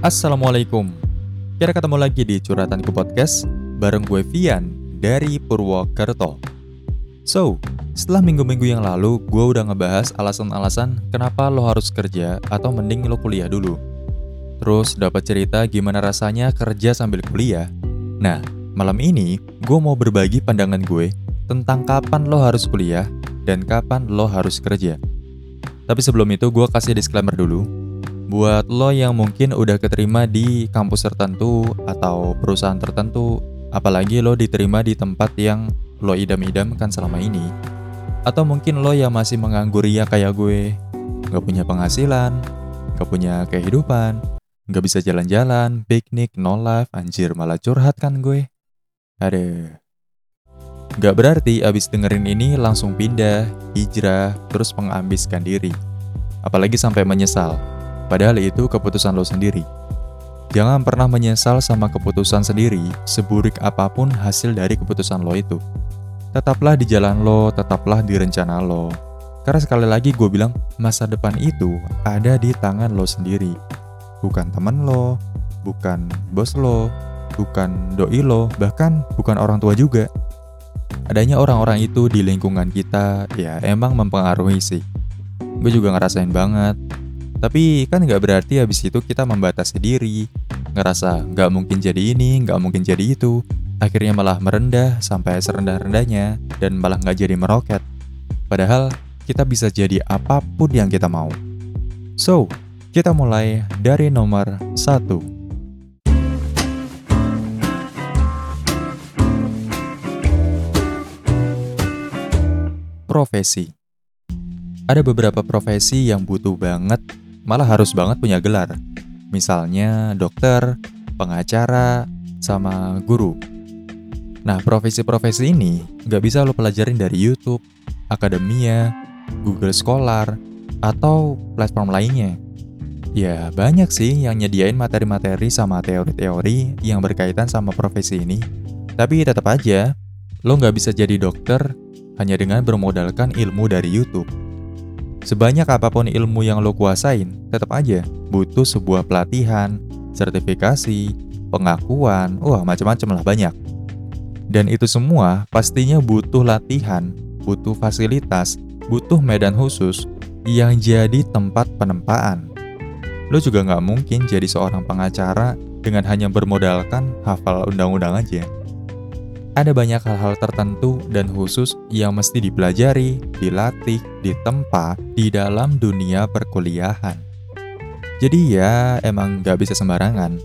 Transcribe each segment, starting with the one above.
Assalamualaikum. Kita ketemu lagi di Curhatan ke Podcast bareng gue Vian dari Purwokerto. So, setelah minggu-minggu yang lalu, gue udah ngebahas alasan-alasan kenapa lo harus kerja atau mending lo kuliah dulu. Terus dapat cerita gimana rasanya kerja sambil kuliah. Nah, malam ini gue mau berbagi pandangan gue tentang kapan lo harus kuliah dan kapan lo harus kerja. Tapi sebelum itu gue kasih disclaimer dulu. Buat lo yang mungkin udah keterima di kampus tertentu atau perusahaan tertentu, apalagi lo diterima di tempat yang lo idam-idamkan selama ini. Atau mungkin lo yang masih menganggur ya kayak gue, gak punya penghasilan, gak punya kehidupan, gak bisa jalan-jalan, piknik, no life, anjir malah curhat kan gue. Aduh. Gak berarti abis dengerin ini langsung pindah, hijrah, terus mengambiskan diri. Apalagi sampai menyesal. Padahal itu keputusan lo sendiri. Jangan pernah menyesal sama keputusan sendiri, seburik apa pun hasil dari keputusan lo itu. Tetaplah di jalan lo, tetaplah di rencana lo. Karena sekali lagi gue bilang, masa depan itu ada di tangan lo sendiri. Bukan temen lo, bukan bos lo, bukan doi lo, bahkan bukan orang tua juga. Adanya orang-orang itu di lingkungan kita, ya emang mempengaruhi sih. Gue juga ngerasain banget, tapi kan nggak berarti habis itu kita membatasi diri, ngerasa nggak mungkin jadi ini, nggak mungkin jadi itu. Akhirnya malah merendah sampai serendah-rendahnya dan malah nggak jadi meroket. Padahal kita bisa jadi apa pun yang kita mau. So, kita mulai dari nomor satu. Profesi Ada beberapa profesi yang butuh banget malah harus banget punya gelar. Misalnya dokter, pengacara, sama guru. Nah, profesi-profesi ini nggak bisa lo pelajarin dari YouTube, akademia, Google Scholar, atau platform lainnya. Ya, banyak sih yang nyediain materi-materi sama teori-teori yang berkaitan sama profesi ini. Tapi tetap aja, lo nggak bisa jadi dokter hanya dengan bermodalkan ilmu dari YouTube. Sebanyak apa pun ilmu yang lo kuasain, tetap aja butuh sebuah pelatihan, sertifikasi, pengakuan, wah macam-macam lah banyak. Dan itu semua pastinya butuh latihan, butuh fasilitas, butuh medan khusus yang jadi tempat penempaan. Lo juga nggak mungkin jadi seorang pengacara dengan hanya bermodalkan hafal undang-undang aja ada banyak hal-hal tertentu dan khusus yang mesti dipelajari, dilatih, ditempa di dalam dunia perkuliahan. Jadi ya emang gak bisa sembarangan.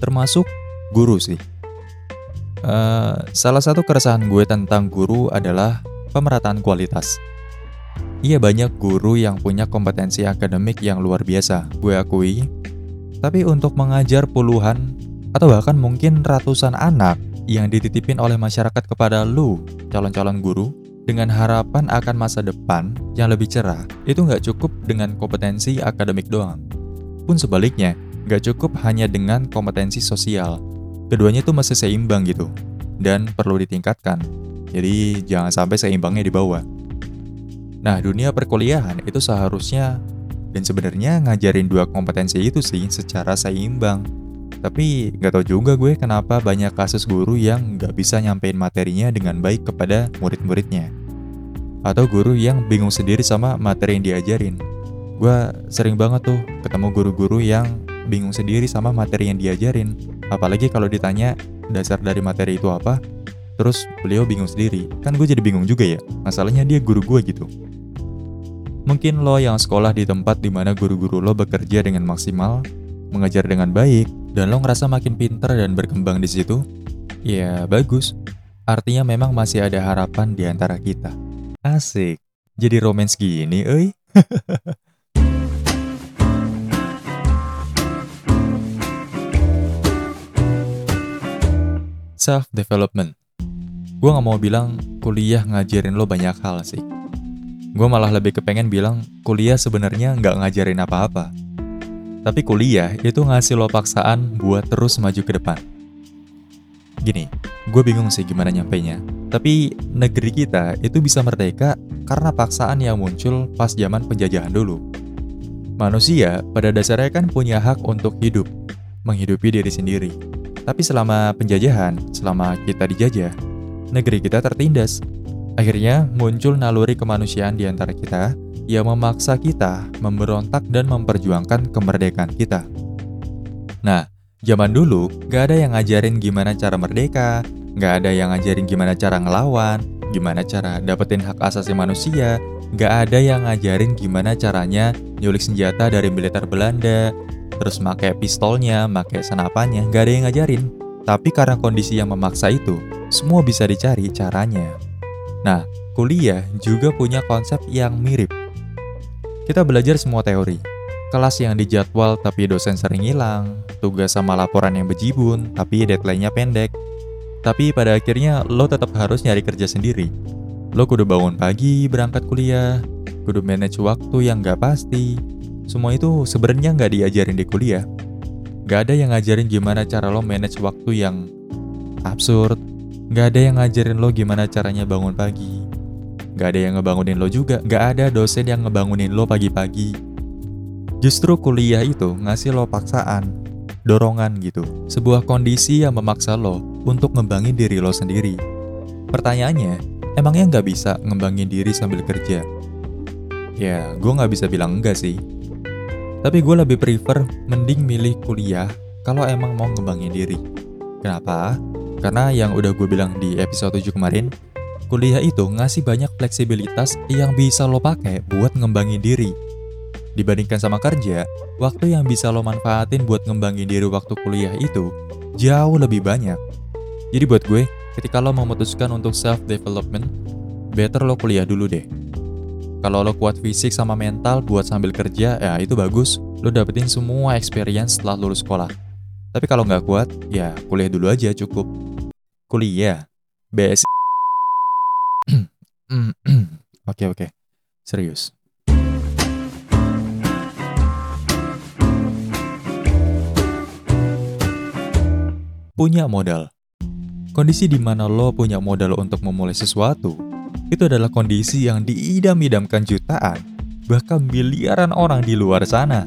Termasuk guru sih. Uh, salah satu keresahan gue tentang guru adalah pemerataan kualitas. Iya banyak guru yang punya kompetensi akademik yang luar biasa, gue akui. Tapi untuk mengajar puluhan atau bahkan mungkin ratusan anak yang dititipin oleh masyarakat kepada lu, calon-calon guru, dengan harapan akan masa depan yang lebih cerah, itu nggak cukup dengan kompetensi akademik doang. Pun sebaliknya, nggak cukup hanya dengan kompetensi sosial. Keduanya itu masih seimbang gitu, dan perlu ditingkatkan. Jadi jangan sampai seimbangnya di bawah. Nah, dunia perkuliahan itu seharusnya dan sebenarnya ngajarin dua kompetensi itu sih secara seimbang tapi nggak tahu juga gue kenapa banyak kasus guru yang nggak bisa nyampein materinya dengan baik kepada murid-muridnya. Atau guru yang bingung sendiri sama materi yang diajarin. Gue sering banget tuh ketemu guru-guru yang bingung sendiri sama materi yang diajarin. Apalagi kalau ditanya dasar dari materi itu apa, terus beliau bingung sendiri. Kan gue jadi bingung juga ya, masalahnya dia guru gue gitu. Mungkin lo yang sekolah di tempat di mana guru-guru lo bekerja dengan maksimal, mengajar dengan baik, dan lo ngerasa makin pinter dan berkembang di situ, ya bagus. Artinya memang masih ada harapan di antara kita. Asik. Jadi romance gini, euy. Self-development. Gue gak mau bilang kuliah ngajarin lo banyak hal sih. Gue malah lebih kepengen bilang kuliah sebenarnya nggak ngajarin apa-apa tapi kuliah itu ngasih lo paksaan buat terus maju ke depan. Gini, gue bingung sih gimana nyampainya. Tapi negeri kita itu bisa merdeka karena paksaan yang muncul pas zaman penjajahan dulu. Manusia pada dasarnya kan punya hak untuk hidup menghidupi diri sendiri. Tapi selama penjajahan, selama kita dijajah, negeri kita tertindas. Akhirnya muncul naluri kemanusiaan di antara kita yang memaksa kita memberontak dan memperjuangkan kemerdekaan kita. Nah, zaman dulu gak ada yang ngajarin gimana cara merdeka, gak ada yang ngajarin gimana cara ngelawan, gimana cara dapetin hak asasi manusia, gak ada yang ngajarin gimana caranya nyulik senjata dari militer Belanda, terus pakai pistolnya, pakai senapannya, gak ada yang ngajarin. Tapi karena kondisi yang memaksa itu, semua bisa dicari caranya. Nah, kuliah juga punya konsep yang mirip. Kita belajar semua teori. Kelas yang dijadwal tapi dosen sering hilang, tugas sama laporan yang bejibun tapi deadline-nya pendek. Tapi pada akhirnya lo tetap harus nyari kerja sendiri. Lo kudu bangun pagi berangkat kuliah, kudu manage waktu yang gak pasti. Semua itu sebenarnya nggak diajarin di kuliah. Gak ada yang ngajarin gimana cara lo manage waktu yang absurd. Gak ada yang ngajarin lo gimana caranya bangun pagi. Gak ada yang ngebangunin lo juga. Gak ada dosen yang ngebangunin lo pagi-pagi. Justru kuliah itu ngasih lo paksaan, dorongan gitu. Sebuah kondisi yang memaksa lo untuk ngembangin diri lo sendiri. Pertanyaannya, emangnya nggak bisa ngembangin diri sambil kerja? Ya, gue nggak bisa bilang enggak sih. Tapi gue lebih prefer mending milih kuliah kalau emang mau ngembangin diri. Kenapa? Karena yang udah gue bilang di episode 7 kemarin, kuliah itu ngasih banyak fleksibilitas yang bisa lo pakai buat ngembangin diri. Dibandingkan sama kerja, waktu yang bisa lo manfaatin buat ngembangin diri waktu kuliah itu jauh lebih banyak. Jadi buat gue, ketika lo memutuskan untuk self-development, better lo kuliah dulu deh. Kalau lo kuat fisik sama mental buat sambil kerja, ya itu bagus. Lo dapetin semua experience setelah lulus sekolah. Tapi kalau nggak kuat, ya kuliah dulu aja cukup. Kuliah. BS. Oke oke. Serius. Punya modal. Kondisi di mana lo punya modal untuk memulai sesuatu itu adalah kondisi yang diidam-idamkan jutaan, bahkan miliaran orang di luar sana.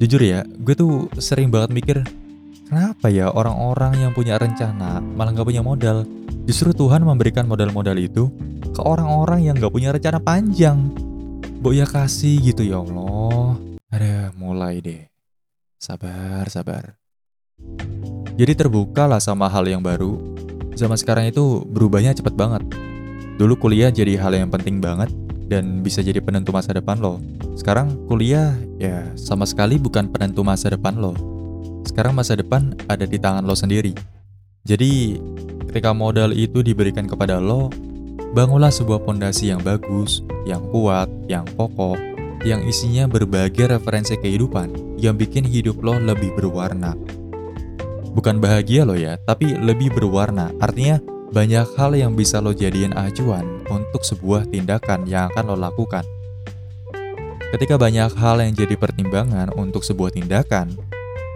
Jujur ya, gue tuh sering banget mikir, kenapa ya orang-orang yang punya rencana malah gak punya modal? Justru Tuhan memberikan modal-modal itu ke orang-orang yang gak punya rencana panjang. Bo ya kasih gitu ya Allah. Ada mulai deh. Sabar, sabar. Jadi terbuka lah sama hal yang baru. Zaman sekarang itu berubahnya cepet banget Dulu kuliah jadi hal yang penting banget dan bisa jadi penentu masa depan lo. Sekarang kuliah ya sama sekali bukan penentu masa depan lo. Sekarang masa depan ada di tangan lo sendiri. Jadi ketika modal itu diberikan kepada lo, bangunlah sebuah pondasi yang bagus, yang kuat, yang kokoh, yang isinya berbagai referensi kehidupan yang bikin hidup lo lebih berwarna. Bukan bahagia lo ya, tapi lebih berwarna. Artinya banyak hal yang bisa lo jadiin acuan untuk sebuah tindakan yang akan lo lakukan. Ketika banyak hal yang jadi pertimbangan untuk sebuah tindakan,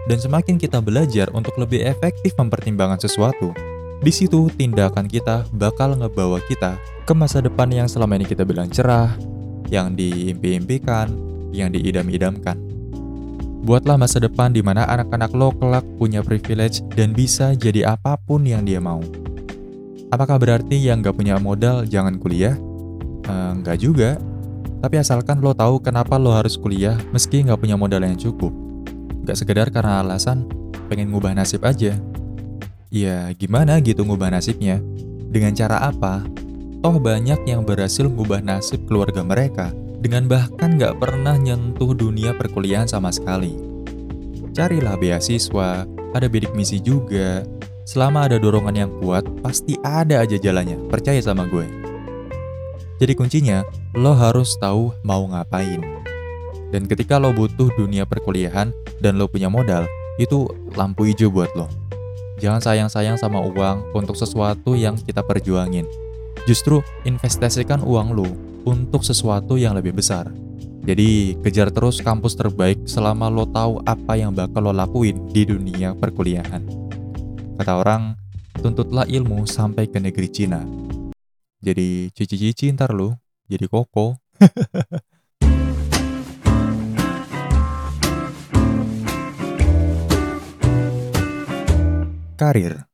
dan semakin kita belajar untuk lebih efektif mempertimbangkan sesuatu, di situ tindakan kita bakal ngebawa kita ke masa depan yang selama ini kita bilang cerah, yang diimpi-impikan, yang diidam-idamkan. Buatlah masa depan di mana anak-anak lo kelak punya privilege dan bisa jadi apa pun yang dia mau. Apakah berarti yang gak punya modal jangan kuliah? Uh, nggak juga. Tapi asalkan lo tahu kenapa lo harus kuliah meski nggak punya modal yang cukup. Gak sekedar karena alasan pengen ngubah nasib aja. Ya gimana gitu ngubah nasibnya? Dengan cara apa? Toh banyak yang berhasil ngubah nasib keluarga mereka dengan bahkan gak pernah nyentuh dunia perkuliahan sama sekali. Carilah beasiswa, ada bidik misi juga, Selama ada dorongan yang kuat, pasti ada aja jalannya. Percaya sama gue. Jadi kuncinya, lo harus tahu mau ngapain. Dan ketika lo butuh dunia perkuliahan dan lo punya modal, itu lampu hijau buat lo. Jangan sayang-sayang sama uang untuk sesuatu yang kita perjuangin. Justru investasikan uang lo untuk sesuatu yang lebih besar. Jadi kejar terus kampus terbaik selama lo tahu apa yang bakal lo lakuin di dunia perkuliahan. Kata orang, tuntutlah ilmu sampai ke negeri Cina. Jadi cici-cici ntar lu, jadi koko. karir.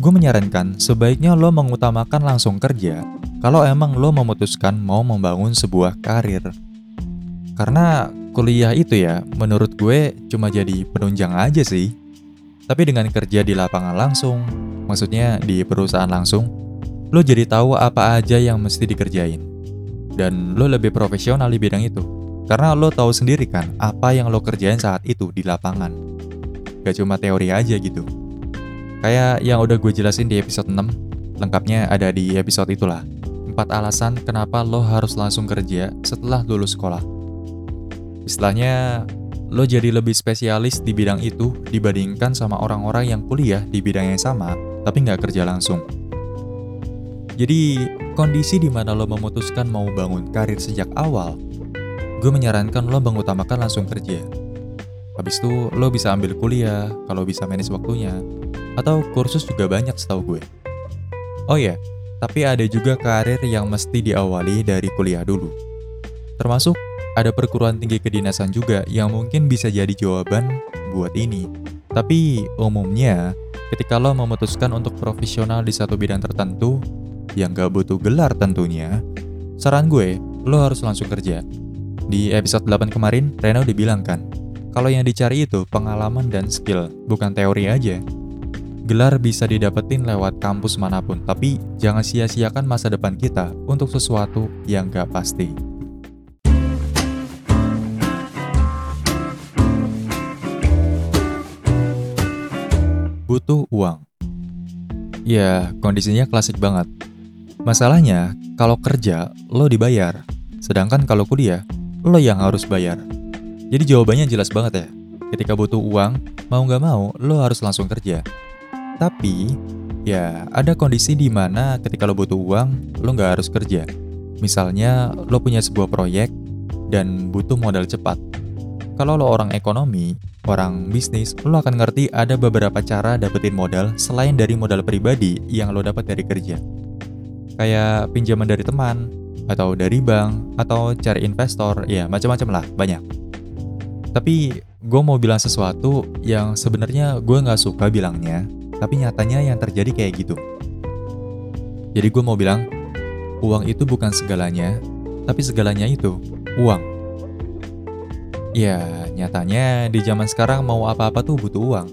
Gue menyarankan sebaiknya lo mengutamakan langsung kerja kalau emang lo memutuskan mau membangun sebuah karir. Karena kuliah itu ya, menurut gue cuma jadi penunjang aja sih. Tapi dengan kerja di lapangan langsung, maksudnya di perusahaan langsung, lo jadi tahu apa aja yang mesti dikerjain. Dan lo lebih profesional di bidang itu. Karena lo tahu sendiri kan apa yang lo kerjain saat itu di lapangan. Gak cuma teori aja gitu. Kayak yang udah gue jelasin di episode 6, lengkapnya ada di episode itulah. 4 alasan kenapa lo harus langsung kerja setelah lulus sekolah. Istilahnya, lo jadi lebih spesialis di bidang itu dibandingkan sama orang-orang yang kuliah di bidang yang sama, tapi nggak kerja langsung. Jadi, kondisi di mana lo memutuskan mau bangun karir sejak awal gue menyarankan lo mengutamakan langsung kerja. Habis itu lo bisa ambil kuliah, kalau bisa manage waktunya, atau kursus juga banyak setahu gue. Oh ya, tapi ada juga karir yang mesti diawali dari kuliah dulu. Termasuk ada perguruan tinggi kedinasan juga yang mungkin bisa jadi jawaban buat ini. Tapi umumnya, ketika lo memutuskan untuk profesional di satu bidang tertentu, yang gak butuh gelar tentunya, saran gue, lo harus langsung kerja. Di episode 8 kemarin, Rena udah bilang kan, kalau yang dicari itu pengalaman dan skill, bukan teori aja. Gelar bisa didapetin lewat kampus mana pun, tapi jangan sia-siakan masa depan kita untuk sesuatu yang gak pasti. Butuh uang. Ya, kondisinya klasik banget. Masalahnya, kalau kerja, lo dibayar. Sedangkan kalau kuliah, lo yang harus bayar. Jadi jawabannya jelas banget ya. Ketika butuh uang, mau nggak mau, lo harus langsung kerja. Tapi, ya ada kondisi di mana ketika lo butuh uang, lo nggak harus kerja. Misalnya, lo punya sebuah proyek dan butuh modal cepat. Kalau lo orang ekonomi, orang bisnis, lo akan ngerti ada beberapa cara dapetin modal selain dari modal pribadi yang lo dapat dari kerja. Kayak pinjaman dari teman, atau dari bank, atau cari investor, ya macam-macam lah, banyak. Tapi gue mau bilang sesuatu yang sebenarnya gue nggak suka bilangnya, tapi nyatanya yang terjadi kayak gitu. Jadi gue mau bilang, uang itu bukan segalanya, tapi segalanya itu uang. Ya, nyatanya di zaman sekarang mau apa-apa tuh butuh uang.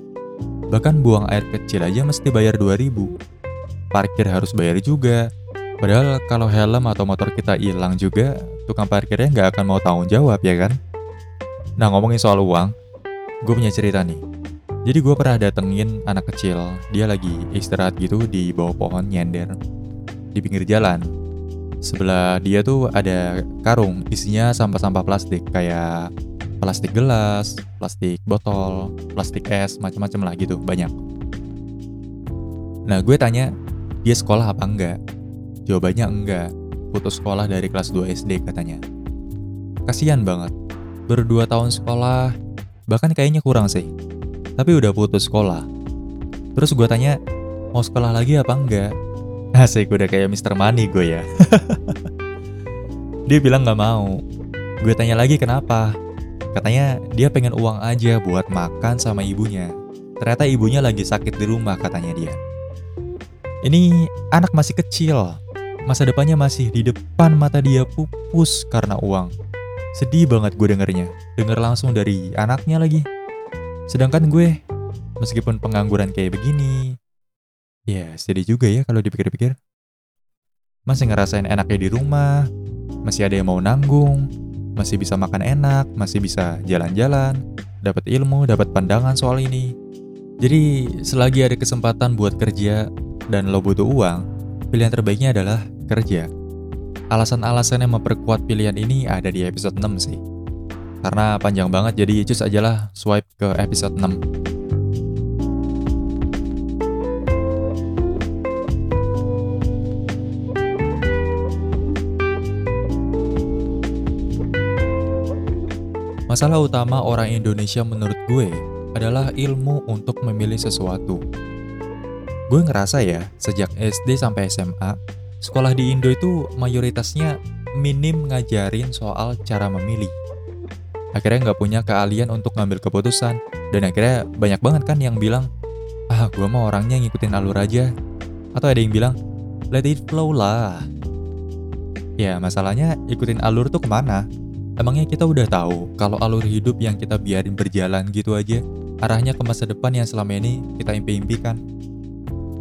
Bahkan buang air kecil aja mesti bayar 2000. Parkir harus bayar juga, Padahal kalau helm atau motor kita hilang juga, tukang parkirnya nggak akan mau tanggung jawab ya kan? Nah ngomongin soal uang, gue punya cerita nih. Jadi gue pernah datengin anak kecil, dia lagi istirahat gitu di bawah pohon nyender di pinggir jalan. Sebelah dia tuh ada karung isinya sampah-sampah plastik kayak plastik gelas, plastik botol, plastik es, macam-macam lah gitu, banyak. Nah gue tanya, dia sekolah apa enggak? Jawabannya enggak, putus sekolah dari kelas 2 SD katanya. Kasian banget, berdua tahun sekolah, bahkan kayaknya kurang sih. Tapi udah putus sekolah. Terus gue tanya, mau sekolah lagi apa enggak? Asik, udah kayak Mr. Money gue ya. dia bilang gak mau. Gue tanya lagi kenapa. Katanya dia pengen uang aja buat makan sama ibunya. Ternyata ibunya lagi sakit di rumah katanya dia. Ini anak masih kecil, masa depannya masih di depan mata dia pupus karena uang. Sedih banget gue dengernya, denger langsung dari anaknya lagi. Sedangkan gue, meskipun pengangguran kayak begini, ya sedih juga ya kalau dipikir-pikir. Masih ngerasain enaknya di rumah, masih ada yang mau nanggung, masih bisa makan enak, masih bisa jalan-jalan, dapat ilmu, dapat pandangan soal ini. Jadi, selagi ada kesempatan buat kerja dan lo butuh uang, pilihan terbaiknya adalah kerja. Alasan-alasan yang memperkuat pilihan ini ada di episode 6 sih. Karena panjang banget jadi cus aja lah swipe ke episode 6. Masalah utama orang Indonesia menurut gue adalah ilmu untuk memilih sesuatu. Gue ngerasa ya, sejak SD sampai SMA, sekolah di Indo itu mayoritasnya minim ngajarin soal cara memilih. Akhirnya nggak punya keahlian untuk ngambil keputusan, dan akhirnya banyak banget kan yang bilang, ah gue mau orangnya ngikutin alur aja. Atau ada yang bilang, let it flow lah. Ya masalahnya ikutin alur tuh ke mana? Emangnya kita udah tahu kalau alur hidup yang kita biarin berjalan gitu aja, arahnya ke masa depan yang selama ini kita impi-impikan.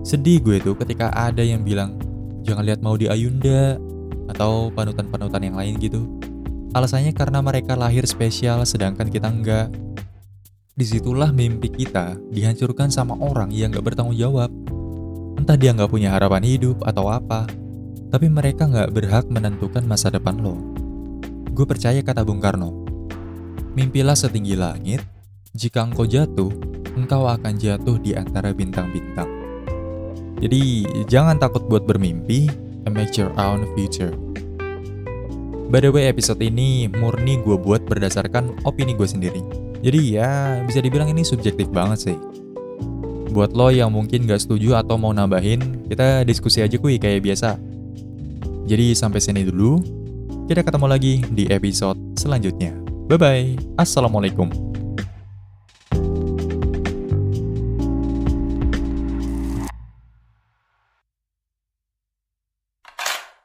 Sedih gue tuh ketika ada yang bilang, jangan lihat mau di Ayunda, atau panutan-panutan yang lain gitu. Alasannya karena mereka lahir spesial sedangkan kita enggak. Di situlah mimpi kita dihancurkan sama orang yang gak bertanggung jawab. Entah dia nggak punya harapan hidup atau apa, tapi mereka nggak berhak menentukan masa depan lo. Gue percaya kata Bung Karno, mimpilah setinggi langit, jika engkau jatuh, engkau akan jatuh di antara bintang-bintang. Jadi, jangan takut buat bermimpi, and make your own future. By the way, episode ini murni gue buat berdasarkan opini gue sendiri. Jadi ya, bisa dibilang ini subjektif banget sih. Buat lo yang mungkin gak setuju atau mau nambahin, kita diskusi aja kuy kayak biasa. Jadi sampai sini dulu, kita ketemu lagi di episode selanjutnya. Bye-bye, Assalamualaikum.